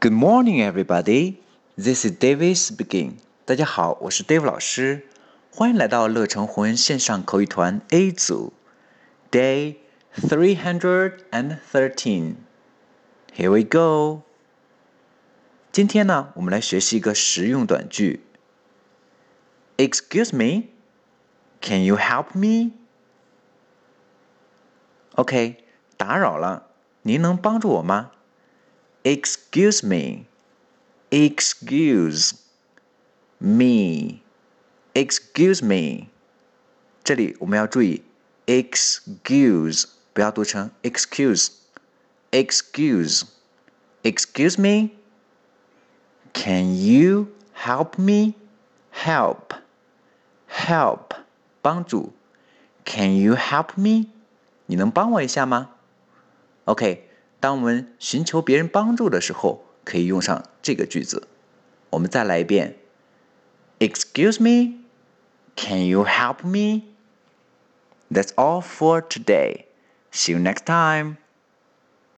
Good morning, everybody. This is David speaking. 大家好，我是 Dave 老师，欢迎来到乐成红恩线上口语团 A 组，Day three hundred and thirteen. Here we go. 今天呢，我们来学习一个实用短句。Excuse me, can you help me? OK，打扰了，您能帮助我吗 ？Excuse me. Excuse me. Excuse me. 这里我们要注意，excuse 不要读成 excuse。Excuse. Excuse me. Can you help me? Help. Help. 帮助。Can you help me? 你能帮我一下吗？OK。 当我们寻求别人帮助的时候，可以用上这个句子。我们再来一遍：Excuse me, can you help me? That's all for today. See you next time.